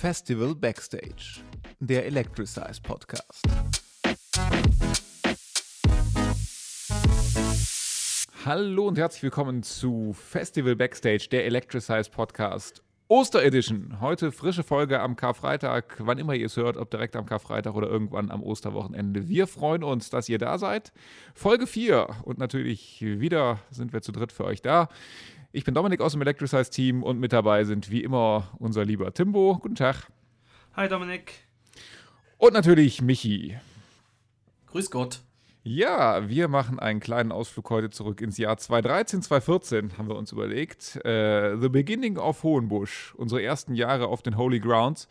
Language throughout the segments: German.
Festival Backstage, der Electricize Podcast. Hallo und herzlich willkommen zu Festival Backstage, der Electricize Podcast. Oster Edition. Heute frische Folge am Karfreitag, wann immer ihr es hört, ob direkt am Karfreitag oder irgendwann am Osterwochenende. Wir freuen uns, dass ihr da seid. Folge 4 und natürlich wieder sind wir zu dritt für euch da. Ich bin Dominik aus dem Electricize Team und mit dabei sind wie immer unser lieber Timbo. Guten Tag. Hi Dominik. Und natürlich Michi. Grüß Gott. Ja, wir machen einen kleinen Ausflug heute zurück ins Jahr 2013, 2014, haben wir uns überlegt. Äh, The Beginning of Hohenbusch, unsere ersten Jahre auf den Holy Grounds.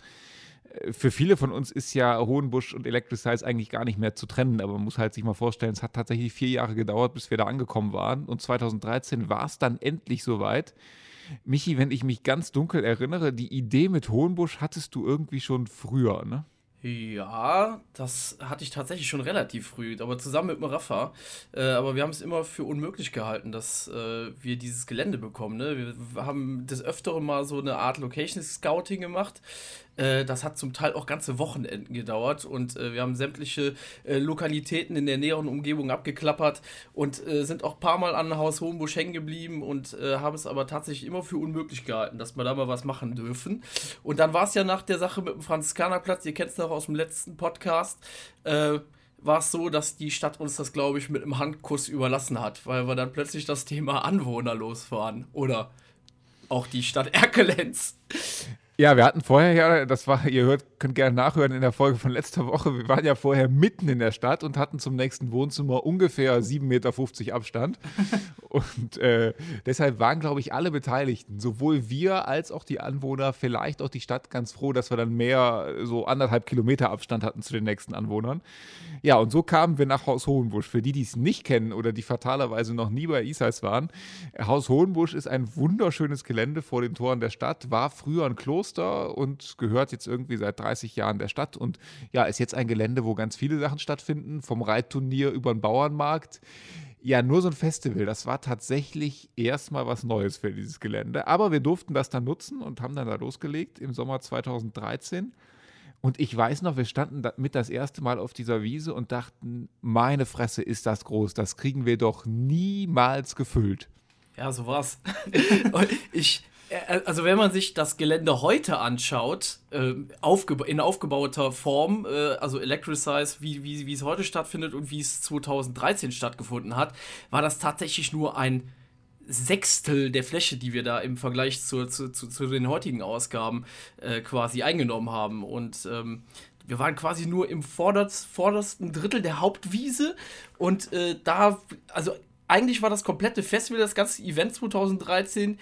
Für viele von uns ist ja Hohenbusch und Electricize eigentlich gar nicht mehr zu trennen, aber man muss halt sich mal vorstellen, es hat tatsächlich vier Jahre gedauert, bis wir da angekommen waren. Und 2013 war es dann endlich soweit. Michi, wenn ich mich ganz dunkel erinnere, die Idee mit Hohenbusch hattest du irgendwie schon früher, ne? Ja, das hatte ich tatsächlich schon relativ früh, aber zusammen mit dem Rafa. Äh, aber wir haben es immer für unmöglich gehalten, dass äh, wir dieses Gelände bekommen. Ne? Wir haben des Öfteren mal so eine Art Location Scouting gemacht. Äh, das hat zum Teil auch ganze Wochenenden gedauert und äh, wir haben sämtliche äh, Lokalitäten in der näheren Umgebung abgeklappert und äh, sind auch ein paar Mal an Haus Hohenbusch hängen geblieben und haben es aber tatsächlich immer für unmöglich gehalten, dass wir da mal was machen dürfen. Und dann war es ja nach der Sache mit dem Franziskanerplatz, ihr kennt es noch aus dem letzten Podcast, war es so, dass die Stadt uns das, glaube ich, mit einem Handkuss überlassen hat, weil wir dann plötzlich das Thema Anwohner losfahren. Oder auch die Stadt Erkelenz. Ja, wir hatten vorher ja, das war, ihr hört, könnt gerne nachhören in der Folge von letzter Woche. Wir waren ja vorher mitten in der Stadt und hatten zum nächsten Wohnzimmer ungefähr 7,50 Meter Abstand. und äh, deshalb waren, glaube ich, alle Beteiligten, sowohl wir als auch die Anwohner, vielleicht auch die Stadt, ganz froh, dass wir dann mehr so anderthalb Kilometer Abstand hatten zu den nächsten Anwohnern. Ja, und so kamen wir nach Haus Hohenbusch. Für die, die es nicht kennen oder die fatalerweise noch nie bei Isais waren, Haus Hohenbusch ist ein wunderschönes Gelände vor den Toren der Stadt, war früher ein Kloster und gehört jetzt irgendwie seit 30 Jahren der Stadt und ja, ist jetzt ein Gelände, wo ganz viele Sachen stattfinden, vom Reitturnier über den Bauernmarkt. Ja, nur so ein Festival, das war tatsächlich erstmal was Neues für dieses Gelände. Aber wir durften das dann nutzen und haben dann da losgelegt im Sommer 2013. Und ich weiß noch, wir standen mit das erste Mal auf dieser Wiese und dachten, meine Fresse ist das groß, das kriegen wir doch niemals gefüllt. Ja, so war's. ich, also wenn man sich das Gelände heute anschaut, äh, aufgeba in aufgebauter Form, äh, also Electricize, wie, wie, wie es heute stattfindet und wie es 2013 stattgefunden hat, war das tatsächlich nur ein Sechstel der Fläche, die wir da im Vergleich zu, zu, zu, zu den heutigen Ausgaben äh, quasi eingenommen haben. Und ähm, wir waren quasi nur im vorderst, vordersten Drittel der Hauptwiese und äh, da, also eigentlich war das komplette Festival, das ganze Event 2013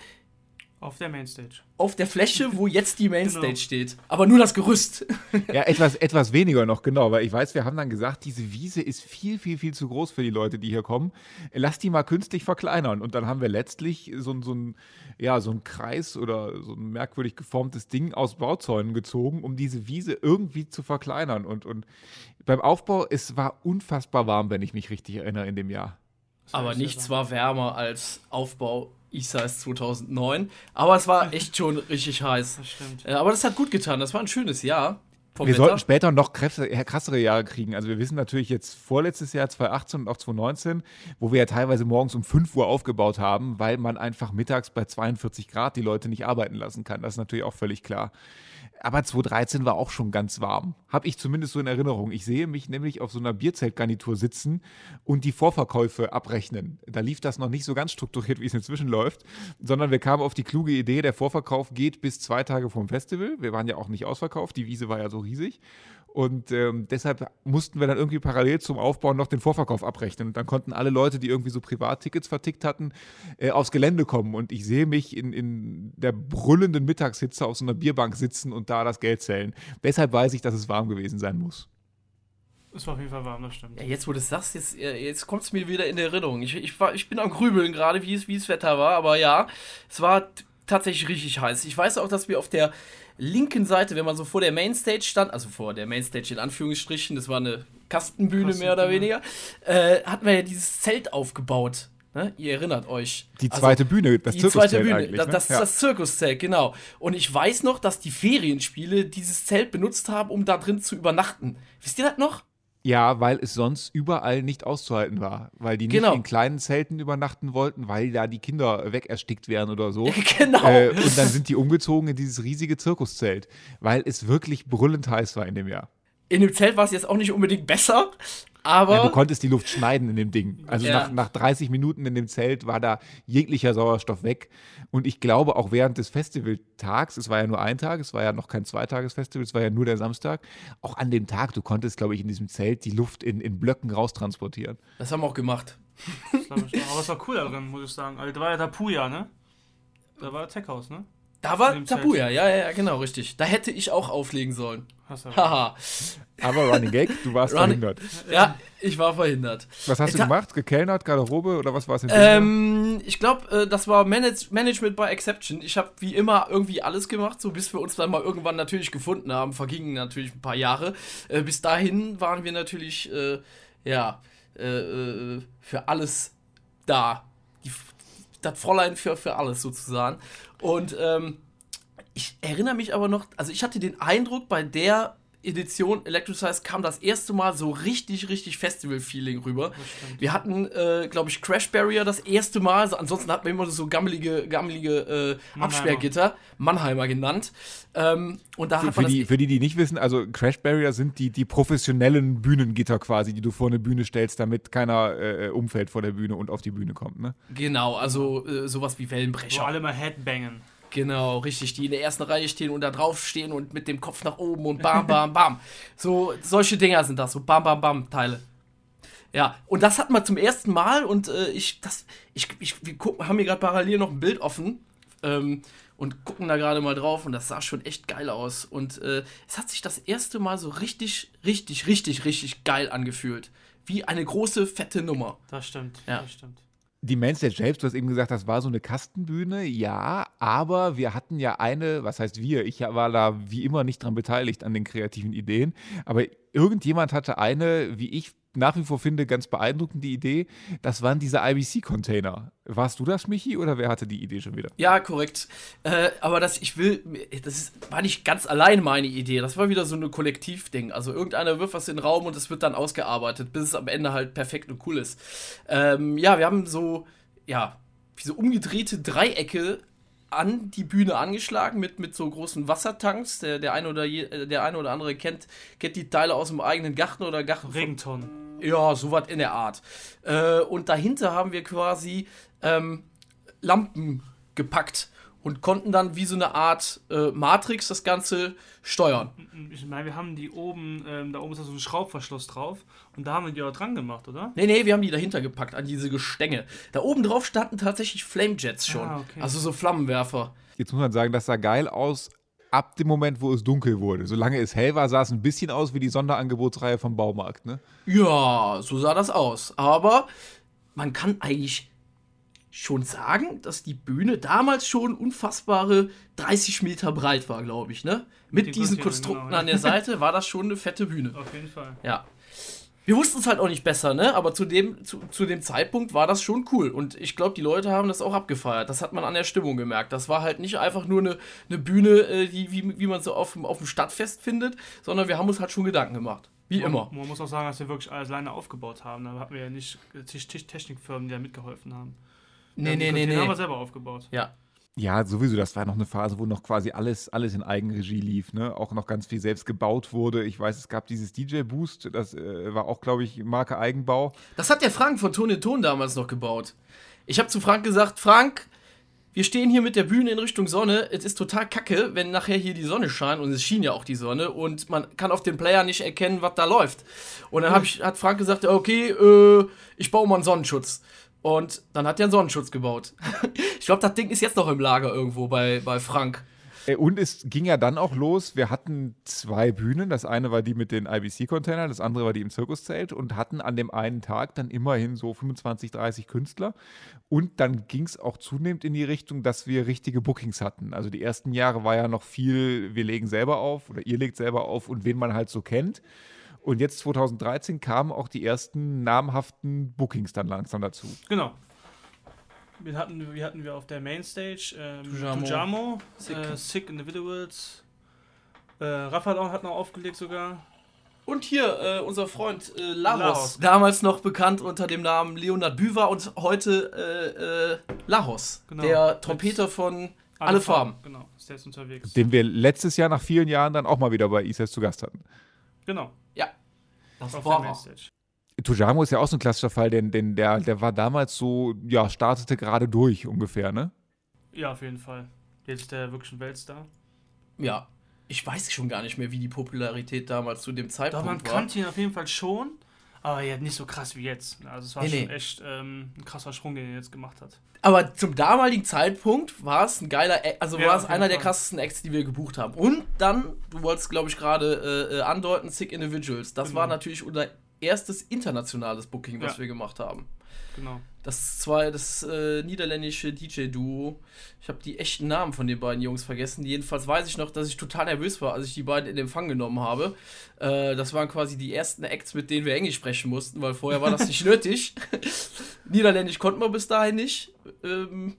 auf der Mainstage. Auf der Fläche, wo jetzt die Mainstage genau. steht. Aber nur das Gerüst. ja, etwas, etwas weniger noch, genau. Weil ich weiß, wir haben dann gesagt, diese Wiese ist viel, viel, viel zu groß für die Leute, die hier kommen. Lass die mal künstlich verkleinern. Und dann haben wir letztlich so, so, ein, ja, so einen Kreis oder so ein merkwürdig geformtes Ding aus Bauzäunen gezogen, um diese Wiese irgendwie zu verkleinern. Und, und beim Aufbau, es war unfassbar warm, wenn ich mich richtig erinnere, in dem Jahr. Aber nichts war wärmer als Aufbau ISA ist 2009. Aber es war echt schon richtig heiß. Das stimmt. Äh, aber das hat gut getan. Das war ein schönes Jahr. Wir Wetter. sollten später noch krassere Jahre kriegen. Also wir wissen natürlich jetzt vorletztes Jahr 2018 und auch 2019, wo wir ja teilweise morgens um 5 Uhr aufgebaut haben, weil man einfach mittags bei 42 Grad die Leute nicht arbeiten lassen kann. Das ist natürlich auch völlig klar. Aber 2013 war auch schon ganz warm. Habe ich zumindest so in Erinnerung. Ich sehe mich nämlich auf so einer Bierzeltgarnitur sitzen und die Vorverkäufe abrechnen. Da lief das noch nicht so ganz strukturiert, wie es inzwischen läuft, sondern wir kamen auf die kluge Idee, der Vorverkauf geht bis zwei Tage vom Festival. Wir waren ja auch nicht ausverkauft, die Wiese war ja so riesig. Und ähm, deshalb mussten wir dann irgendwie parallel zum Aufbau noch den Vorverkauf abrechnen. Und dann konnten alle Leute, die irgendwie so Privattickets vertickt hatten, äh, aufs Gelände kommen. Und ich sehe mich in, in der brüllenden Mittagshitze auf so einer Bierbank sitzen und da das Geld zählen. Deshalb weiß ich, dass es warm gewesen sein muss. Es war auf jeden Fall warm, das stimmt. Ja, jetzt, wo du es sagst, jetzt, jetzt kommt es mir wieder in Erinnerung. Ich, ich, war, ich bin am Grübeln gerade, wie es, wie das Wetter war, aber ja, es war tatsächlich richtig heiß. Ich weiß auch, dass wir auf der linken Seite, wenn man so vor der Mainstage stand, also vor der Mainstage in Anführungsstrichen, das war eine Kastenbühne Kastenbühne. mehr oder weniger, äh, hatten wir ja dieses Zelt aufgebaut. Ne? Ihr erinnert euch. Die zweite also, Bühne, das die zweite Bühne, eigentlich. Das, das ne? ist das Zirkuszelt, genau. Und ich weiß noch, dass die Ferienspiele dieses Zelt benutzt haben, um da drin zu übernachten. Wisst ihr das noch? Ja, weil es sonst überall nicht auszuhalten war. Weil die nicht genau. in kleinen Zelten übernachten wollten, weil da die Kinder wegerstickt wären oder so. genau. Äh, und dann sind die umgezogen in dieses riesige Zirkuszelt, weil es wirklich brüllend heiß war in dem Jahr. In dem Zelt war es jetzt auch nicht unbedingt besser, aber. Ja, du konntest die Luft schneiden in dem Ding. Also ja. nach, nach 30 Minuten in dem Zelt war da jeglicher Sauerstoff weg. Und ich glaube, auch während des Festivaltags, es war ja nur ein Tag, es war ja noch kein Zweitagesfestival, es war ja nur der Samstag, auch an dem Tag, du konntest, glaube ich, in diesem Zelt die Luft in, in Blöcken raustransportieren. Das haben wir auch gemacht. aber es war cool darin, muss ich sagen. Also, da war ja Tapuja, ne? Da war Tech House, ne? Da war Tapuja, ja, ja, genau, richtig. Da hätte ich auch auflegen sollen. Haha. Aber Running Gag, du warst Running, verhindert. Ja, ich war verhindert. Was hast du gemacht? Gekellnert, Garderobe oder was war es ähm, Ich glaube, äh, das war Manage Management by Exception. Ich habe wie immer irgendwie alles gemacht, so bis wir uns dann mal irgendwann natürlich gefunden haben. Vergingen natürlich ein paar Jahre. Äh, bis dahin waren wir natürlich, äh, ja, äh, äh, für alles da. Die, das Fräulein für, für alles sozusagen. Und ähm, ich erinnere mich aber noch, also ich hatte den Eindruck, bei der Edition Electricize kam das erste Mal so richtig, richtig Festival-Feeling rüber. Wir hatten, äh, glaube ich, Crash Barrier das erste Mal. Also ansonsten hatten wir immer so gammelige, gammelige äh, Absperrgitter, Mannheimer genannt. Ähm, und da für, für die, für die, die nicht wissen, also Crash Barrier sind die, die professionellen Bühnengitter quasi, die du vor eine Bühne stellst, damit keiner äh, umfällt vor der Bühne und auf die Bühne kommt. Ne? Genau, also äh, sowas wie Wellenbrecher. Wo alle mal Headbangen. Genau, richtig, die in der ersten Reihe stehen und da drauf stehen und mit dem Kopf nach oben und bam, bam, bam. So, solche Dinger sind das, so bam, bam, bam Teile. Ja, und das hatten wir zum ersten Mal und äh, ich, das, ich, ich, wir gucken, haben hier gerade parallel noch ein Bild offen ähm, und gucken da gerade mal drauf und das sah schon echt geil aus. Und äh, es hat sich das erste Mal so richtig, richtig, richtig, richtig geil angefühlt. Wie eine große, fette Nummer. Das stimmt, ja. das stimmt die Mainstage selbst, du hast eben gesagt, das war so eine Kastenbühne, ja, aber wir hatten ja eine, was heißt wir, ich war da wie immer nicht dran beteiligt an den kreativen Ideen, aber irgendjemand hatte eine, wie ich nach wie vor finde, ganz beeindruckende Idee. Das waren diese IBC-Container. Warst du das, Michi, oder wer hatte die Idee schon wieder? Ja, korrekt. Äh, aber das, ich will, das ist, war nicht ganz allein meine Idee. Das war wieder so ein Kollektivding. Also irgendeiner wirft was in den Raum und es wird dann ausgearbeitet, bis es am Ende halt perfekt und cool ist. Ähm, ja, wir haben so, ja, diese umgedrehte Dreiecke an die Bühne angeschlagen mit, mit so großen Wassertanks. Der, der, eine oder je, äh, der eine oder andere kennt, kennt die Teile aus dem eigenen Garten oder Garten. Regentonnen. Ja, sowas in der Art. Äh, und dahinter haben wir quasi ähm, Lampen gepackt und konnten dann wie so eine Art äh, Matrix das Ganze steuern. Ich meine, wir haben die oben, ähm, da oben ist so ein Schraubverschluss drauf und da haben wir die auch dran gemacht, oder? Nee, nee, wir haben die dahinter gepackt, an diese Gestänge. Da oben drauf standen tatsächlich Flamejets schon. Ah, okay. Also so Flammenwerfer. Jetzt muss man sagen, das sah geil aus ab dem Moment, wo es dunkel wurde. Solange es hell war, sah es ein bisschen aus wie die Sonderangebotsreihe vom Baumarkt, ne? Ja, so sah das aus. Aber man kann eigentlich schon sagen, dass die Bühne damals schon unfassbare 30 Meter breit war, glaube ich, ne? Mit, Mit diesen Konstrukten genau, an der Seite war das schon eine fette Bühne. Auf jeden Fall. Ja. Wir wussten es halt auch nicht besser, ne? Aber zu dem, zu, zu dem Zeitpunkt war das schon cool. Und ich glaube, die Leute haben das auch abgefeiert. Das hat man an der Stimmung gemerkt. Das war halt nicht einfach nur eine, eine Bühne, äh, die, wie, wie man so auf, auf dem Stadtfest findet, sondern wir haben uns halt schon Gedanken gemacht. Wie man, immer. Man muss auch sagen, dass wir wirklich alles alleine aufgebaut haben. Da hatten wir ja nicht Technikfirmen, die da mitgeholfen haben. Nee, nee, nee, nee. haben wir selber aufgebaut. Ja. Ja, sowieso. Das war noch eine Phase, wo noch quasi alles, alles in Eigenregie lief. Ne? Auch noch ganz viel selbst gebaut wurde. Ich weiß, es gab dieses DJ Boost. Das äh, war auch, glaube ich, Marke Eigenbau. Das hat der Frank von Ton in Ton damals noch gebaut. Ich habe zu Frank gesagt: Frank, wir stehen hier mit der Bühne in Richtung Sonne. Es ist total kacke, wenn nachher hier die Sonne scheint. Und es schien ja auch die Sonne. Und man kann auf dem Player nicht erkennen, was da läuft. Und dann ich, hat Frank gesagt: Okay, äh, ich baue mal einen Sonnenschutz. Und dann hat er einen Sonnenschutz gebaut. ich glaube, das Ding ist jetzt noch im Lager irgendwo bei, bei Frank. Und es ging ja dann auch los. Wir hatten zwei Bühnen. Das eine war die mit den IBC-Containern, das andere war die im Zirkuszelt und hatten an dem einen Tag dann immerhin so 25, 30 Künstler. Und dann ging es auch zunehmend in die Richtung, dass wir richtige Bookings hatten. Also die ersten Jahre war ja noch viel, wir legen selber auf oder ihr legt selber auf und wen man halt so kennt. Und jetzt 2013 kamen auch die ersten namhaften Bookings dann langsam dazu. Genau. Wir hatten, wir hatten wir auf der Mainstage ähm, Tujamo. Tujamo, Sick. Äh, Sick Individuals. Äh, Raphael hat noch aufgelegt sogar. Und hier äh, unser Freund äh, Laros. Laros. Damals noch bekannt unter dem Namen Leonard Büver und heute äh, äh, Laros. Genau. Der Trompeter von Alle Farben. Genau, ist der jetzt unterwegs. Den wir letztes Jahr nach vielen Jahren dann auch mal wieder bei ISS zu Gast hatten. genau, Das auf war der er. Mainstage. Tujamo ist ja auch so ein klassischer Fall, denn, denn der, der war damals so, ja, startete gerade durch ungefähr, ne? Ja, auf jeden Fall. Jetzt ist der wirklich ein Weltstar. Ja. Ich weiß schon gar nicht mehr, wie die Popularität damals zu dem Doch, Zeitpunkt man war. kannte ihn auf jeden Fall schon, aber ja, nicht so krass wie jetzt. Also es war Nee, schon nee. echt ähm, ein krasser Sprung, den er jetzt gemacht hat. Aber zum damaligen Zeitpunkt war es ein geiler, also Ja, war es einer der Fall. krassesten Acts, die wir gebucht haben. Und dann, du wolltest, glaube ich, gerade äh, äh, andeuten, Sick Individuals. Das Genau. war natürlich unser erstes internationales Booking, was Ja. wir gemacht haben. Genau. Das zwei, das äh, niederländische DJ-Duo. Ich habe die echten Namen von den beiden Jungs vergessen. Jedenfalls weiß ich noch, dass ich total nervös war, als ich die beiden in Empfang genommen habe. Äh, das waren quasi die ersten Acts, mit denen wir Englisch sprechen mussten, weil vorher war das nicht nötig. Niederländisch konnten wir bis dahin nicht. Ähm,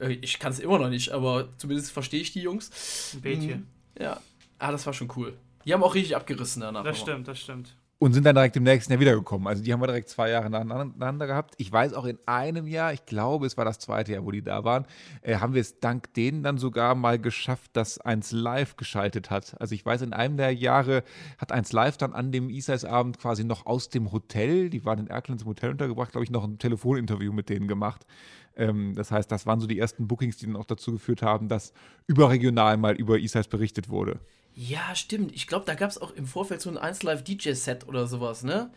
äh, ich kann es immer noch nicht, aber zumindest verstehe ich die Jungs. Ein Bätchen. Mhm. Ja. Ah, das war schon cool. Die haben auch richtig abgerissen danach. Das stimmt, das stimmt. Und sind dann direkt im nächsten Jahr wiedergekommen. Also die haben wir direkt zwei Jahre nacheinander gehabt. Ich weiß auch in einem Jahr, ich glaube, es war das zweite Jahr, wo die da waren, äh, haben wir es dank denen dann sogar mal geschafft, dass eins live geschaltet hat. Also ich weiß, in einem der Jahre hat eins live dann an dem E-Size-Abend quasi noch aus dem Hotel, die waren in Erkelenz im Hotel untergebracht, glaube ich, noch ein Telefoninterview mit denen gemacht. Ähm, das heißt, das waren so die ersten Bookings, die dann auch dazu geführt haben, dass überregional mal über E-Size berichtet wurde. Ja, stimmt. Ich glaube, da gab es auch im Vorfeld so ein 1 Live DJ-Set oder sowas, ne?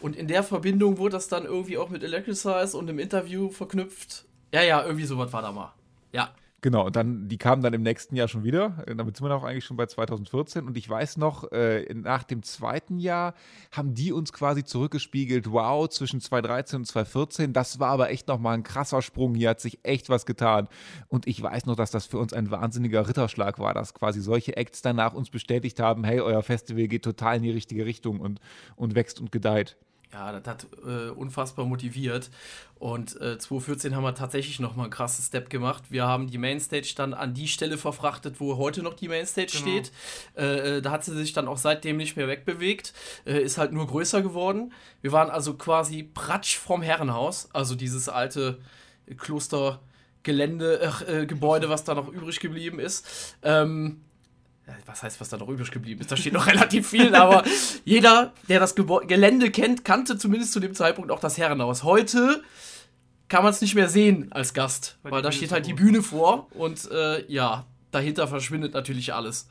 Und in der Verbindung wurde das dann irgendwie auch mit Electricize und im Interview verknüpft. Ja, ja, irgendwie sowas war da mal. Ja. Genau, und dann, die kamen dann im nächsten Jahr schon wieder. Äh, Damit sind wir auch eigentlich schon bei 2014. Und ich weiß noch, äh, nach dem zweiten Jahr haben die uns quasi zurückgespiegelt, wow, zwischen 2013 und 2014, das war aber echt nochmal ein krasser Sprung. Hier hat sich echt was getan. Und ich weiß noch, dass das für uns ein wahnsinniger Ritterschlag war, dass quasi solche Acts danach uns bestätigt haben, hey, euer Festival geht total in die richtige Richtung und, und wächst und gedeiht. Ja, das hat äh, unfassbar motiviert. Und äh, 2014 haben wir tatsächlich nochmal einen krassen Step gemacht. Wir haben die Mainstage dann an die Stelle verfrachtet, wo heute noch die Mainstage Genau. steht. Äh, äh, da hat sie sich dann auch seitdem nicht mehr wegbewegt. Äh, ist halt nur größer geworden. Wir waren also quasi Pratsch vom Herrenhaus, also dieses alte Klostergelände, äh, Gebäude, was da noch übrig geblieben ist. Ähm, was heißt, was da noch übrig geblieben ist? Da steht noch relativ viel, aber jeder, der das Gebäu Gelände kennt, kannte zumindest zu dem Zeitpunkt auch das Herrenhaus. Heute kann man es nicht mehr sehen als Gast, Weil weil, da Bühne steht halt die Bühne vor und äh, ja, dahinter verschwindet natürlich alles.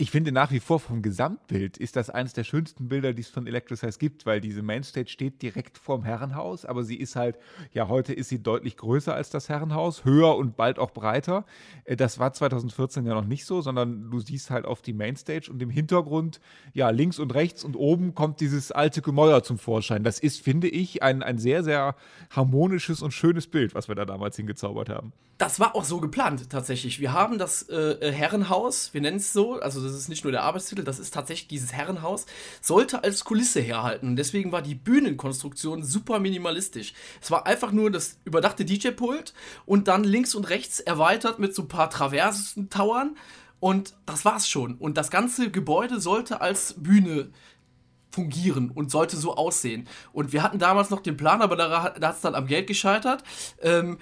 Ich finde nach wie vor vom Gesamtbild ist das eines der schönsten Bilder, die es von Electricize gibt, weil diese Mainstage steht direkt vorm Herrenhaus, aber sie ist halt, ja, heute ist sie deutlich größer als das Herrenhaus, höher und bald auch breiter. Äh, Das war 2014 ja noch nicht so, sondern du siehst halt auf die Mainstage und im Hintergrund, ja, links und rechts und oben kommt dieses alte Gemäuer zum Vorschein. Das ist, finde ich, ein, ein sehr, sehr harmonisches und schönes Bild, was wir da damals hingezaubert haben. Das war auch so geplant tatsächlich. Wir haben das äh, äh, Herrenhaus, wir nennen es so, also das ist nicht nur der Arbeitstitel, das ist tatsächlich dieses Herrenhaus, sollte als Kulisse herhalten. Deswegen war die Bühnenkonstruktion super minimalistisch. Es war einfach nur das überdachte DJ-Pult und dann links und rechts erweitert mit so ein paar Traversen-Towern und das war's schon. Und das ganze Gebäude sollte als Bühne fungieren und sollte so aussehen. Und wir hatten damals noch den Plan, aber da hat es dann am Geld gescheitert. Ähm,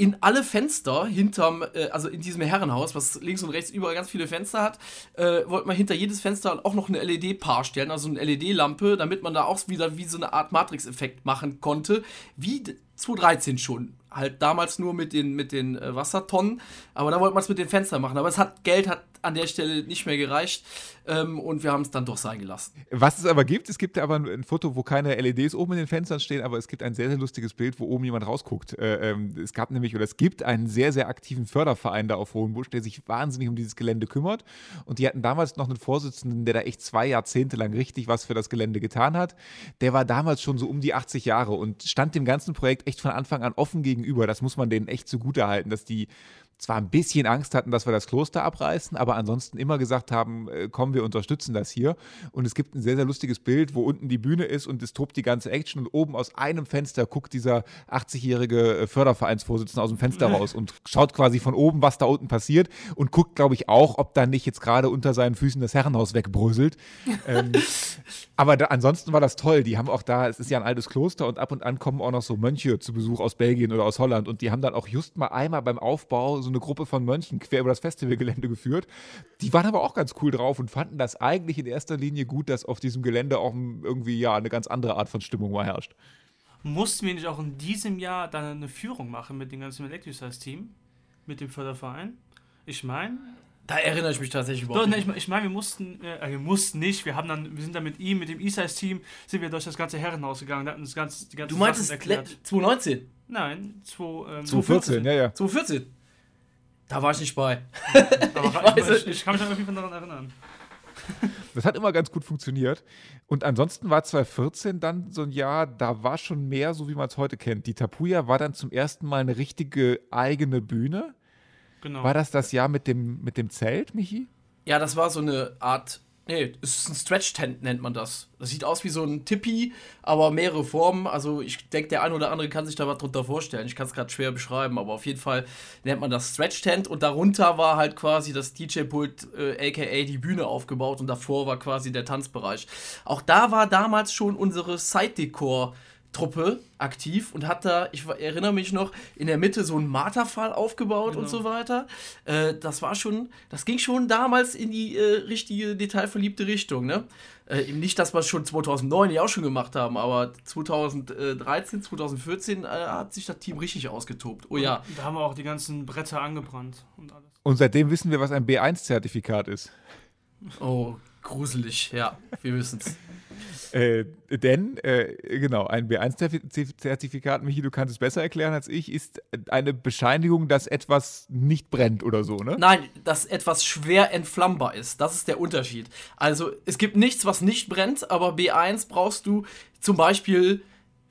in alle Fenster hinterm, äh, also in diesem Herrenhaus, was links und rechts überall ganz viele Fenster hat, äh, wollte man hinter jedes Fenster auch noch eine LED-Paar stellen, also eine LED-Lampe, damit man da auch wieder wie so eine Art Matrix-Effekt machen konnte, wie d- 2013 schon. Halt damals nur mit den, mit den äh, Wassertonnen, aber da wollte man es mit den Fenstern machen. Aber es hat, Geld hat an der Stelle nicht mehr gereicht ähm, und wir haben es dann doch sein gelassen. Was es aber gibt, es gibt ja aber ein, ein Foto, wo keine LEDs oben in den Fenstern stehen, aber es gibt ein sehr, sehr lustiges Bild, wo oben jemand rausguckt. Äh, ähm, es gab nämlich, oder es gibt einen sehr, sehr aktiven Förderverein da auf Hohenbusch, der sich wahnsinnig um dieses Gelände kümmert. Und die hatten damals noch einen Vorsitzenden, der da echt zwei Jahrzehnte lang richtig was für das Gelände getan hat. Der war damals schon so um die 80 Jahre und stand dem ganzen Projekt echt von Anfang an offen gegenüber. Das muss man denen echt zugute halten, dass die zwar ein bisschen Angst hatten, dass wir das Kloster abreißen, aber ansonsten immer gesagt haben, äh, komm, wir unterstützen das hier. Und es gibt ein sehr, sehr lustiges Bild, wo unten die Bühne ist und es tobt die ganze Action und oben aus einem Fenster guckt dieser 80-jährige äh, Fördervereinsvorsitzende aus dem Fenster raus und schaut quasi von oben, was da unten passiert und guckt, glaube ich, auch, ob da nicht jetzt gerade unter seinen Füßen das Herrenhaus wegbröselt. ähm, aber da, ansonsten war das toll. Die haben auch da, es ist ja ein altes Kloster und ab und an kommen auch noch so Mönche zu Besuch aus Belgien oder aus Holland und die haben dann auch just mal einmal beim Aufbau so eine Gruppe von Mönchen quer über das Festivalgelände geführt. Die waren aber auch ganz cool drauf und fanden das eigentlich in erster Linie gut, dass auf diesem Gelände auch irgendwie ja eine ganz andere Art von Stimmung mal herrscht. Mussten wir nicht auch in diesem Jahr dann eine Führung machen mit dem ganzen Electricize-Team? Mit dem Förderverein? Ich meine, Da erinnere ich mich tatsächlich Doch, überhaupt ne, nicht. ich, ich meine, wir mussten, äh, wir mussten nicht, wir haben dann, wir sind dann mit ihm, mit dem E-Size-Team, sind wir durch das ganze Herrenhaus gegangen, da hatten uns ganz, die ganze Du meintest erklärt. 2019, Nein, zwei, ähm, 2014, ja, ja. 2014. Da war ich nicht bei. Aber Ich weiß ich, ich, ich kann mich an irgendwie daran erinnern. Das hat immer ganz gut funktioniert. Und ansonsten war 2014 dann so ein Jahr, da war schon mehr so, wie man es heute kennt. Die Tapuja war dann zum ersten Mal eine richtige eigene Bühne. Genau. War das das Jahr mit dem, mit dem Zelt, Michi? Ja, das war so eine Art. Nee, es ist ein Stretch-Tent, nennt man das. Das sieht aus wie so ein Tipi, aber mehrere Formen. Also, ich denke, der eine oder andere kann sich da was drunter vorstellen. Ich kann es gerade schwer beschreiben, aber auf jeden Fall nennt man das Stretch-Tent. Und darunter war halt quasi das DJ-Pult, äh, aka die Bühne aufgebaut. Und davor war quasi der Tanzbereich. Auch da war damals schon unsere Side-Decor. Truppe aktiv und hat da, ich erinnere mich noch, in der Mitte so einen Marterfall aufgebaut und Genau. so weiter. Äh, das war schon, das ging schon damals in die äh, richtige, detailverliebte Richtung, ne? Äh, eben nicht, dass wir es schon 2009 ja auch schon gemacht haben, aber 2013, 2014 äh, hat sich das Team richtig ausgetobt. Oh ja. Da haben wir auch die ganzen Bretter angebrannt und alles. Und seitdem wissen wir, was ein B1-Zertifikat ist. Oh, gruselig, ja, wir wissen es. Äh, denn, äh, genau, ein B1-Zertifikat, Michi, du kannst es besser erklären als ich, ist eine Bescheinigung, dass etwas nicht brennt oder so, ne? Nein, dass etwas schwer entflammbar ist. Das ist der Unterschied. Also, es gibt nichts, was nicht brennt, aber B1 brauchst du zum Beispiel,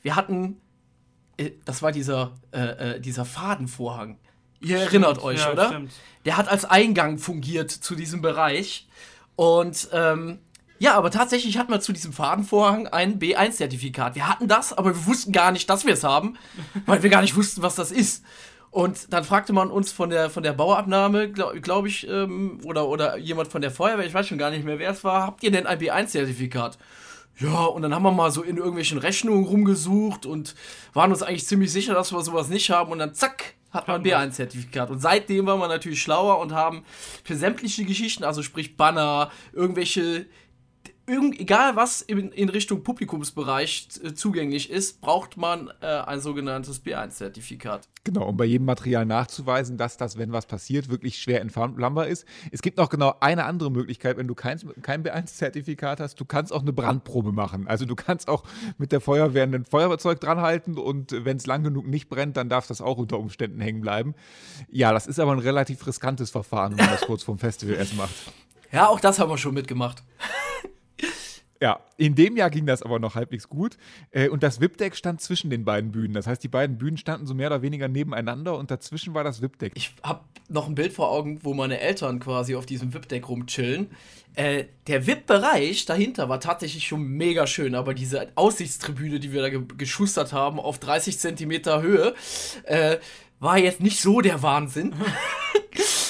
wir hatten, äh, das war dieser, äh, äh, dieser Fadenvorhang. Ihr erinnert euch, ja, oder? Stimmt. Der hat als Eingang fungiert zu diesem Bereich. Und ähm, ja, aber tatsächlich hatten wir zu diesem Fadenvorhang ein B1-Zertifikat. Wir hatten das, aber wir wussten gar nicht, dass wir es haben, weil wir gar nicht wussten, was das ist. Und dann fragte man uns von der, von der Bauabnahme, glaube glaub ich, ähm, oder, oder jemand von der Feuerwehr, ich weiß schon gar nicht mehr, wer es war, habt ihr denn ein B1-Zertifikat? Ja, und dann haben wir mal so in irgendwelchen Rechnungen rumgesucht und waren uns eigentlich ziemlich sicher, dass wir sowas nicht haben. Und dann zack, hat man ein B1-Zertifikat. Und seitdem waren wir natürlich schlauer und haben für sämtliche Geschichten, also sprich Banner, irgendwelche, irgend, egal was in, in Richtung Publikumsbereich äh, zugänglich ist, braucht man äh, ein sogenanntes B1-Zertifikat. Genau, um bei jedem Material nachzuweisen, dass das, wenn was passiert, wirklich schwer entflammbar ist. Es gibt noch genau eine andere Möglichkeit, wenn du kein, kein B1-Zertifikat hast, du kannst auch eine Brandprobe machen. Also du kannst auch mit der Feuerwehr ein Feuerzeug dranhalten und wenn es lang genug nicht brennt, dann darf das auch unter Umständen hängen bleiben. Ja, das ist aber ein relativ riskantes Verfahren, wenn man das kurz vorm Festival erst macht. Ja, auch das haben wir schon mitgemacht. Ja, in dem Jahr ging das aber noch halbwegs gut. Äh, Und das VIP-Deck stand zwischen den beiden Bühnen. Das heißt, die beiden Bühnen standen so mehr oder weniger nebeneinander und dazwischen war das VIP-Deck. Ich habe noch ein Bild vor Augen, wo meine Eltern quasi auf diesem VIP-Deck rumchillen. Äh, der VIP-Bereich dahinter war tatsächlich schon mega schön, aber diese Aussichtstribüne, die wir da ge geschustert haben, auf 30 Zentimeter Höhe, äh, war jetzt nicht so der Wahnsinn.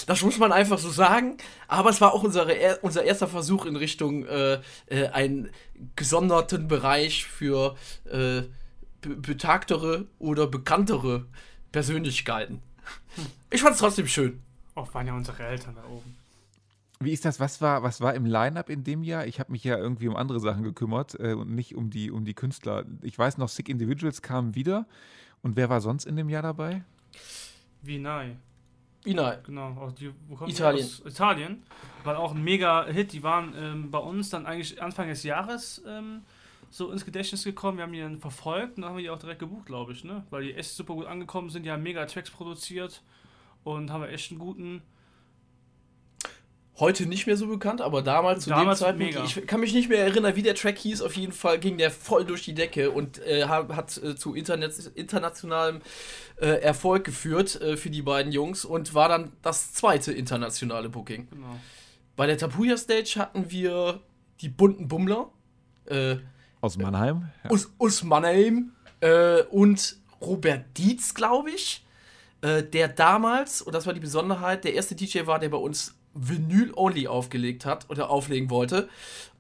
Das muss man einfach so sagen. Aber es war auch unsere, er- unser erster Versuch in Richtung äh, äh, einen gesonderten Bereich für äh, be betagtere oder bekanntere Persönlichkeiten. Ich fand es trotzdem schön. Auch waren ja unsere Eltern da oben. Wie ist das? Was war, was war im Line-Up in dem Jahr? Ich habe mich ja irgendwie um andere Sachen gekümmert äh, und nicht um die, um die Künstler. Ich weiß noch, Sick Individuals kamen wieder. Und wer war sonst in dem Jahr dabei? Wie nein. Ina, Genau, auch die, wo kommen die Italien. Aus Italien. War auch ein mega Hit. Die waren ähm, bei uns dann eigentlich Anfang des Jahres ähm, so ins Gedächtnis gekommen. Wir haben die dann verfolgt und dann haben wir die auch direkt gebucht, glaube ich, ne? Weil die echt super gut angekommen sind. Die haben mega Tracks produziert und haben echt einen guten. Heute nicht mehr so bekannt, aber damals zu Damals dem Zeitpunkt, mega. ich kann mich nicht mehr erinnern, wie der Track hieß. Auf jeden Fall ging der voll durch die Decke und äh, hat, äh, zu Internet, internationalem äh, Erfolg geführt äh, für die beiden Jungs und war dann das zweite internationale Booking. Genau. Bei der Tapuya Stage hatten wir die bunten Bummler, äh, Aus Mannheim. Ja. Us, Us Mannheim äh, und Robert Dietz, glaube ich, der damals, und das war die Besonderheit, der erste DJ war, der bei uns Vinyl-only aufgelegt hat oder auflegen wollte.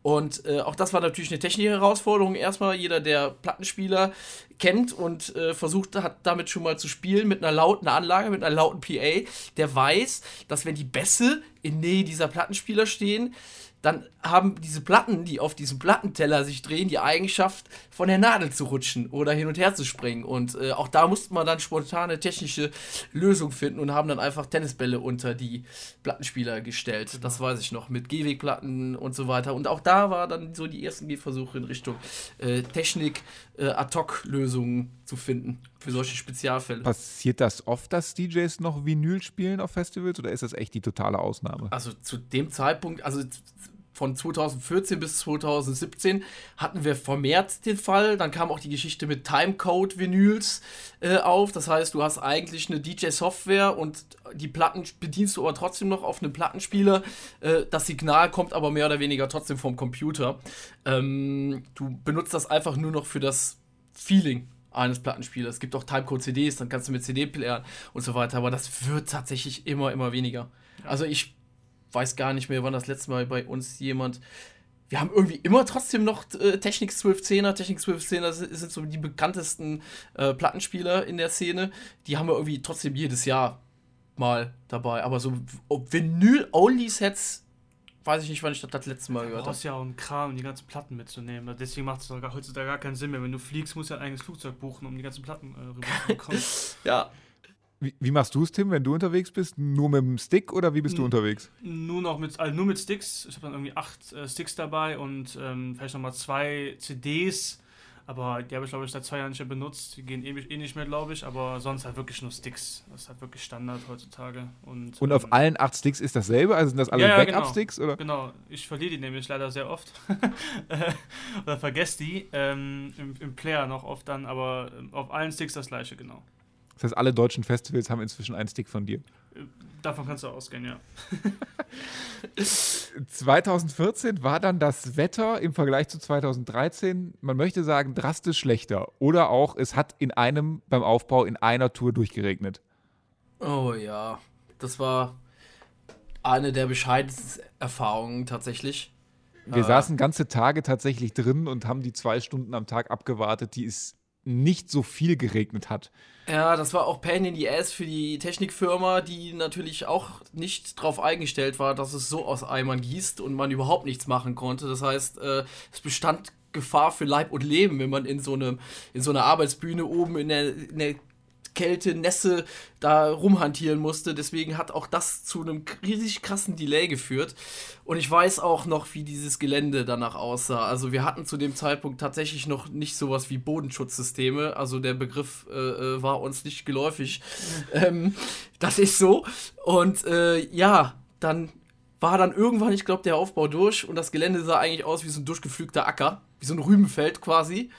Und äh, auch das war natürlich eine technische Herausforderung. Erstmal jeder, der Plattenspieler kennt und äh, versucht hat, damit schon mal zu spielen mit einer lauten Anlage, mit einer lauten PA, der weiß, dass wenn die Bässe in Nähe dieser Plattenspieler stehen, dann haben diese Platten, die auf diesem Plattenteller sich drehen, die Eigenschaft, von der Nadel zu rutschen oder hin und her zu springen. Und äh, auch da musste man dann spontane technische Lösung finden und haben dann einfach Tennisbälle unter die Plattenspieler gestellt. Das weiß ich noch, mit Gehwegplatten und so weiter. Und auch da war dann so die ersten Gehversuche in Richtung äh, Technik, äh, Ad-Hoc-Lösungen zu finden für solche Spezialfälle. Passiert das oft, dass DJs noch Vinyl spielen auf Festivals oder ist das echt die totale Ausnahme? Also zu dem Zeitpunkt, also von 2014 bis 2017 hatten wir vermehrt den Fall. Dann kam auch die Geschichte mit Timecode-Vinyls äh, auf. Das heißt, du hast eigentlich eine DJ-Software und die Platten bedienst du aber trotzdem noch auf einem Plattenspieler. Äh, das Signal kommt aber mehr oder weniger trotzdem vom Computer. Ähm, du benutzt das einfach nur noch für das Feeling eines Plattenspielers. Es gibt auch Timecode-CDs, dann kannst du mit CD-Playern und so weiter, aber das wird tatsächlich immer, immer weniger. Also ich weiß gar nicht mehr, wann das letzte Mal bei uns jemand. Wir haben irgendwie immer trotzdem noch äh, Technik 1210er. Technik 1210er sind, so die bekanntesten äh, Plattenspieler in der Szene. Die haben wir irgendwie trotzdem jedes Jahr mal dabei. Aber so ob Vinyl-Only-Sets, weiß ich nicht, wann ich das das letzte Mal Du gehört habe. brauchst ja auch einen Kran, um die ganzen Platten mitzunehmen. Deswegen macht es heutzutage gar keinen Sinn mehr. Wenn du fliegst, musst du ja ein eigenes Flugzeug buchen, um die ganzen Platten äh, rüberzubekommen. Ja, Wie, wie machst du es, Tim, wenn du unterwegs bist? Nur mit dem Stick oder wie bist du Hm. unterwegs? nur noch mit, also nur mit Sticks. Ich habe dann irgendwie acht äh, Sticks dabei und ähm, vielleicht nochmal zwei CDs. Aber die habe ich, glaube ich, seit zwei Jahren nicht mehr benutzt. Die gehen eh, eh nicht mehr, glaube ich. Aber sonst halt wirklich nur Sticks. Das ist halt wirklich Standard heutzutage. Und, Und auf ähm, allen acht Sticks ist dasselbe? Also sind das alle Ja, genau. Backup-Sticks? oder? Genau, ich verliere die nämlich leider sehr oft. Oder vergesse die. Ähm, im, Im Player noch oft dann, aber ähm, auf allen Sticks das gleiche, genau. Das heißt, alle deutschen Festivals haben inzwischen einen Stick von dir. Äh, Davon kannst du ausgehen, ja. 2014 war dann das Wetter im Vergleich zu 2013, man möchte sagen, drastisch schlechter. Oder auch, es hat in einem, beim Aufbau, in einer Tour durchgeregnet. Oh ja, das war eine der bescheidensten Erfahrungen tatsächlich. Wir Ah. saßen ganze Tage tatsächlich drin und haben die zwei Stunden am Tag abgewartet, die es nicht so viel geregnet hat. Ja, das war auch Pain in the Ass für die Technikfirma, die natürlich auch nicht darauf eingestellt war, dass es so aus Eimern gießt und man überhaupt nichts machen konnte. Das heißt, äh, es bestand Gefahr für Leib und Leben, wenn man in so, einem, in so einer Arbeitsbühne oben in der, in der Kälte, Nässe da rumhantieren musste. Deswegen hat auch das zu einem riesig krassen Delay geführt. Und ich weiß auch noch, wie dieses Gelände danach aussah. Also wir hatten zu dem Zeitpunkt tatsächlich noch nicht sowas wie Bodenschutzsysteme. Also der Begriff äh, äh, war uns nicht geläufig. ähm, das ist so. Und äh, ja, dann war dann irgendwann, ich glaube, der Aufbau durch und das Gelände sah eigentlich aus wie so ein durchgepflügter Acker, wie so ein Rübenfeld quasi.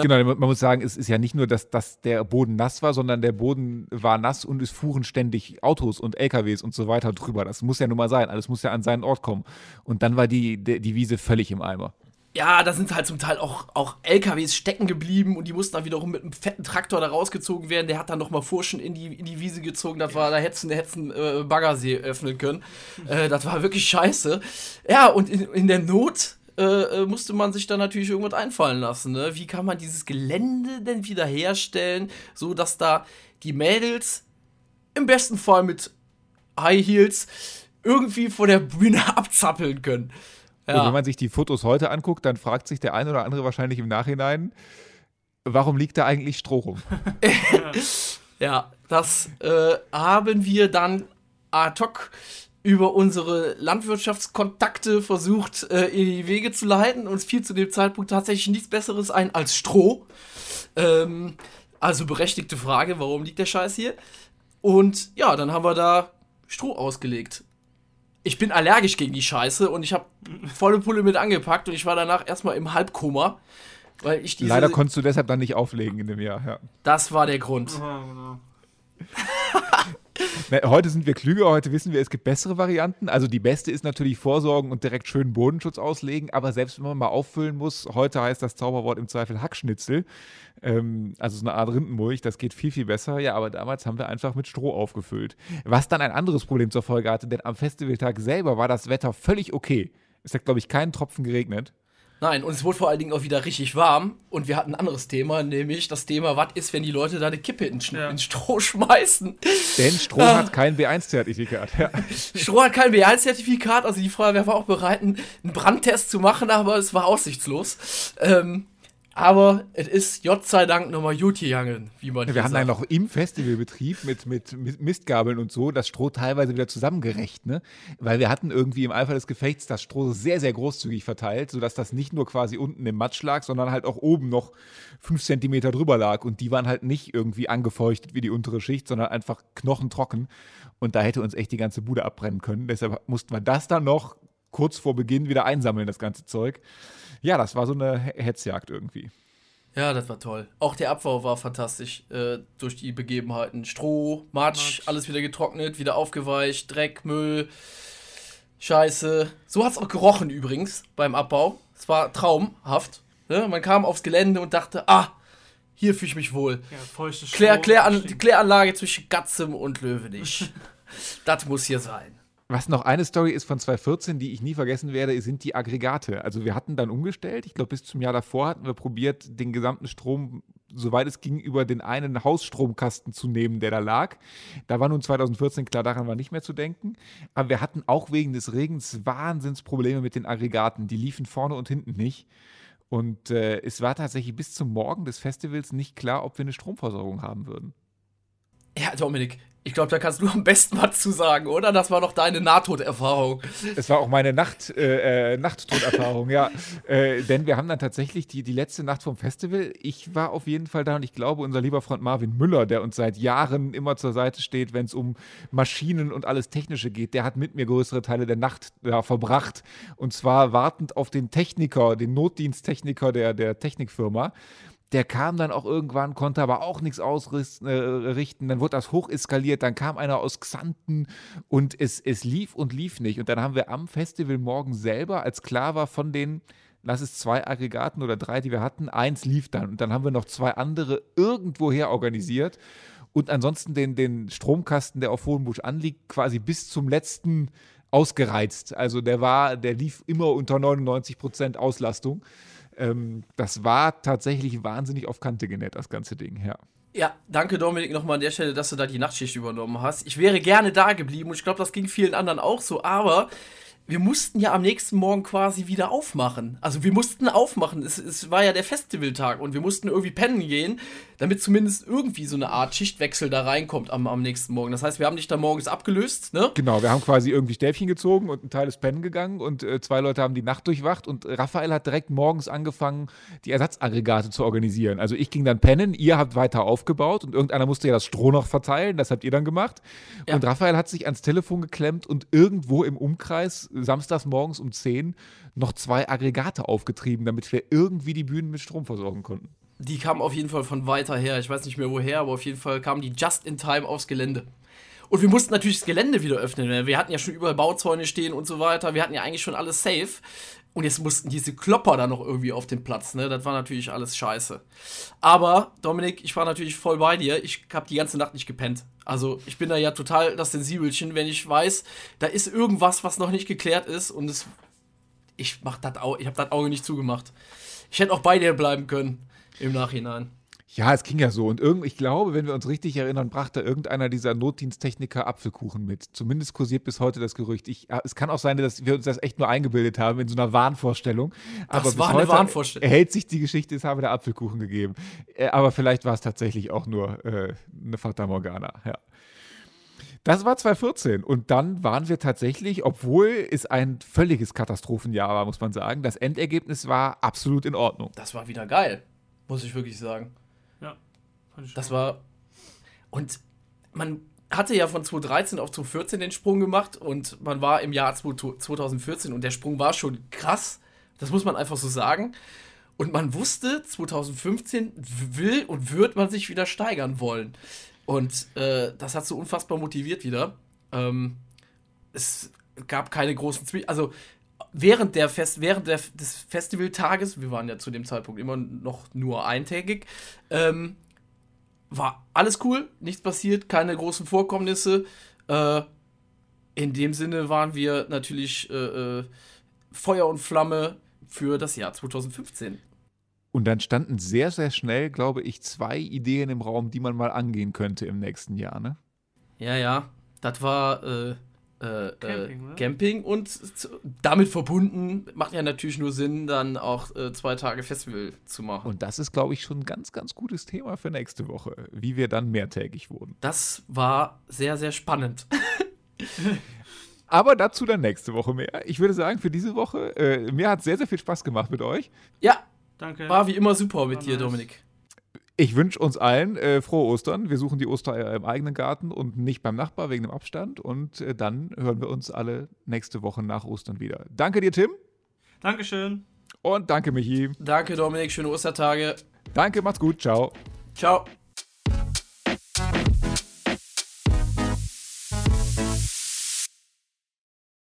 Genau, man muss sagen, es ist ja nicht nur, dass, dass der Boden nass war, sondern der Boden war nass und es fuhren ständig Autos und LKWs und so weiter drüber. Das muss ja nun mal sein. Alles muss ja an seinen Ort kommen. Und dann war die, die, die Wiese völlig im Eimer. Ja, da sind halt zum Teil auch, auch LKWs stecken geblieben und die mussten dann wiederum mit einem fetten Traktor da rausgezogen werden. Der hat dann nochmal Furschen in die, in die Wiese gezogen. Das war, da hätten hätten äh, Baggersee öffnen können. Äh, das war wirklich scheiße. Ja, und in, in der Not äh, äh, musste man sich dann natürlich irgendwas einfallen lassen. Ne? Wie kann man dieses Gelände denn wieder herstellen, so dass da die Mädels im besten Fall mit High Heels irgendwie vor der Bühne abzappeln können? Und wenn man sich die Fotos heute anguckt, dann fragt sich der eine oder andere wahrscheinlich im Nachhinein, warum liegt da eigentlich Stroh rum? Ja, das äh, haben wir dann ad hoc über unsere Landwirtschaftskontakte versucht äh, in die Wege zu leiten. Uns fiel zu dem Zeitpunkt tatsächlich nichts Besseres ein als Stroh. Ähm, also berechtigte Frage, warum liegt der Scheiß hier? Und ja, dann haben wir da Stroh ausgelegt. ich bin allergisch gegen die Scheiße und ich habe volle Pulle mit angepackt und ich war danach erstmal im Halbkoma. Weil ich diese, Leider konntest du deshalb dann nicht auflegen in dem Jahr, ja. Das war der Grund. Ja, genau. Heute sind wir klüger, heute wissen wir, es gibt bessere Varianten. Also die beste ist natürlich Vorsorgen und direkt schön Bodenschutz auslegen, aber selbst wenn man mal auffüllen muss, heute heißt das Zauberwort im Zweifel Hackschnitzel, ähm, also so eine Art Rindenmulch, das geht viel, viel besser. Ja, aber damals haben wir einfach mit Stroh aufgefüllt. Was dann ein anderes Problem zur Folge hatte, denn am Festivaltag selber war das Wetter völlig okay. Es hat, glaube ich, keinen Tropfen geregnet. Nein, und es wurde vor allen Dingen auch wieder richtig warm. Und wir hatten ein anderes Thema, nämlich das Thema, was ist, wenn die Leute da eine Kippe ins, Ja. ins Stroh schmeißen. Denn Stroh Ah. hat kein B1-Zertifikat. Ja. Stroh hat kein B1-Zertifikat, also die Feuerwehr war auch bereit, einen einen Brandtest zu machen, aber es war aussichtslos. Ähm, aber es ist Gott sei Dank nochmal gut gegangen, wie man Wir hier haben dann noch im Festivalbetrieb mit, mit Mi- Mistgabeln und so das Stroh teilweise wieder zusammengerecht, ne? Weil wir hatten irgendwie im Eifer des Gefechts das Stroh sehr, sehr großzügig verteilt, sodass das nicht nur quasi unten im Matsch lag, sondern halt auch oben noch fünf Zentimeter drüber lag. Und die waren halt nicht irgendwie angefeuchtet wie die untere Schicht, sondern einfach knochentrocken. Und da hätte uns echt die ganze Bude abbrennen können. Deshalb mussten wir das dann noch kurz vor Beginn wieder einsammeln, das ganze Zeug. Ja, das war so eine He- Hetzjagd irgendwie. Ja, das war toll. Auch der Abbau war fantastisch äh, durch die Begebenheiten. Stroh, Matsch, Matsch. alles wieder getrocknet, wieder aufgeweicht, Dreck, Müll, Scheiße. So hat es auch gerochen übrigens beim Abbau. Es war traumhaft. Ne? Man kam aufs Gelände und dachte, ah, hier fühle ich mich wohl. Ja, Klär, Kläran. Kläranlage zwischen Gatzem und Löwenich. das muss hier sein. Was noch eine Story ist von 2014, die ich nie vergessen werde, sind die Aggregate. Also wir hatten dann umgestellt. Ich glaube, bis zum Jahr davor hatten wir probiert, den gesamten Strom, soweit es ging, über den einen Hausstromkasten zu nehmen, der da lag. Da war nun 2014 klar, daran war nicht mehr zu denken. Aber wir hatten auch wegen des Regens Wahnsinnsprobleme mit den Aggregaten. Die liefen vorne und hinten nicht. Und äh, es war tatsächlich bis zum Morgen des Festivals nicht klar, ob wir eine Stromversorgung haben würden. Ja, Dominik, ich glaube, da kannst du am besten was zu sagen, oder? Das war doch deine Nahtoderfahrung. Es war auch meine Nacht, äh, äh, Nachttoderfahrung, ja. Äh, denn wir haben dann tatsächlich die, die letzte Nacht vom Festival. Ich war auf jeden Fall da und ich glaube, unser lieber Freund Marvin Müller, der uns seit Jahren immer zur Seite steht, wenn es um Maschinen und alles Technische geht, der hat mit mir größere Teile der Nacht da verbracht. Und zwar wartend auf den Techniker, den Notdiensttechniker der, der Technikfirma. Der kam dann auch irgendwann, konnte aber auch nichts ausrichten. Äh, dann wurde das hoch eskaliert, dann kam einer aus Xanten und es, es lief und lief nicht. Und dann haben wir am Festival morgen selber, als klar war von den, lass es zwei Aggregaten oder drei, die wir hatten, eins lief dann. Und dann haben wir noch zwei andere irgendwoher organisiert. Und ansonsten den, den Stromkasten, der auf Hohenbusch anliegt, quasi bis zum letzten ausgereizt. Also der war, der lief immer unter 99 Prozent Auslastung. Ähm, das war tatsächlich wahnsinnig auf Kante genäht, das ganze Ding, ja. Ja, danke Dominik nochmal an der Stelle, dass du da die Nachtschicht übernommen hast. Ich wäre gerne da geblieben und ich glaube, das ging vielen anderen auch so, aber wir mussten ja am nächsten Morgen quasi wieder aufmachen. Also wir mussten aufmachen. Es, es war ja der Festivaltag und wir mussten irgendwie pennen gehen, damit zumindest irgendwie so eine Art Schichtwechsel da reinkommt am, am nächsten Morgen. Das heißt, wir haben dich da morgens abgelöst, ne? Genau, wir haben quasi irgendwie Stäbchen gezogen und ein Teil ist pennen gegangen und äh, zwei Leute haben die Nacht durchwacht und Raphael hat direkt morgens angefangen, die Ersatzaggregate zu organisieren. Also ich ging dann pennen, ihr habt weiter aufgebaut und irgendeiner musste ja das Stroh noch verteilen, das habt ihr dann gemacht. Ja. Und Raphael hat sich ans Telefon geklemmt und irgendwo im Umkreis, samstags morgens um 10, noch zwei Aggregate aufgetrieben, damit wir irgendwie die Bühnen mit Strom versorgen konnten. Die kamen auf jeden Fall von weiter her. Ich weiß nicht mehr woher, aber auf jeden Fall kamen die just in time aufs Gelände. Und wir mussten natürlich das Gelände wieder öffnen. ne? Wir hatten ja schon überall Bauzäune stehen und so weiter. Wir hatten ja eigentlich schon alles safe. Und jetzt mussten diese Klopper da noch irgendwie auf den Platz. Ne? Das war natürlich alles scheiße. Aber, Dominik, ich war natürlich voll bei dir. Ich habe die ganze Nacht nicht gepennt. Also, ich bin da ja total das Sensibelchen, wenn ich weiß, da ist irgendwas, was noch nicht geklärt ist. Und es. Ich mach das Au ich habe das Auge nicht zugemacht. Ich hätte auch bei dir bleiben können im Nachhinein. Ja, es ging ja so. Und irgend, ich glaube, wenn wir uns richtig erinnern, brachte irgendeiner dieser Notdiensttechniker Apfelkuchen mit. Zumindest kursiert bis heute das Gerücht. Ich, es kann auch sein, dass wir uns das echt nur eingebildet haben in so einer Wahnvorstellung. Aber bis war eine Wahnvorstellung. Erhält sich die Geschichte, es habe der Apfelkuchen gegeben. Äh, aber vielleicht war es tatsächlich auch nur äh, eine Fata Morgana. Ja. Das war 2014 und dann waren wir tatsächlich, obwohl es ein völliges Katastrophenjahr war, muss man sagen, das Endergebnis war absolut in Ordnung. Das war wieder geil, muss ich wirklich sagen. Das war. Und man. hatte ja von 2013 auf 2014 den Sprung gemacht und man war im Jahr 2014 und der Sprung war schon krass. Das muss man einfach so sagen. Und man wusste, 2015 will und wird man sich wieder steigern wollen. Und äh, das hat so unfassbar motiviert wieder. Ähm, es gab keine großen Zwie also während der Fest während der, des Festivaltages, wir waren ja zu dem Zeitpunkt immer noch nur eintägig, ähm, war alles cool, nichts passiert, keine großen Vorkommnisse. Äh, in dem Sinne waren wir natürlich äh, äh Feuer und Flamme für das Jahr 2015. Und dann standen sehr, sehr schnell, glaube ich, zwei Ideen im Raum, die man mal angehen könnte im nächsten Jahr, ne? Ja, ja. Das war äh, äh, Camping, ne? Camping, und damit verbunden macht ja natürlich nur Sinn, dann auch äh, zwei Tage Festival zu machen. Und das ist, glaube ich, schon ein ganz, ganz gutes Thema für nächste Woche, wie wir dann mehrtägig wurden. Das war sehr, sehr spannend. Aber dazu dann nächste Woche mehr. Ich würde sagen, für diese Woche, äh, mir hat es sehr, sehr viel Spaß gemacht mit euch. Ja, danke. War wie immer super mit war dir, nice. Dominik. Ich wünsche uns allen äh, frohe Ostern. Wir suchen die Ostereier im eigenen Garten und nicht beim Nachbar wegen dem Abstand. Und äh, dann hören wir uns alle nächste Woche nach Ostern wieder. Danke dir, Tim. Dankeschön. Und danke, Michi. Danke, Dominik. Schöne Ostertage. Danke, macht's gut. Ciao. Ciao.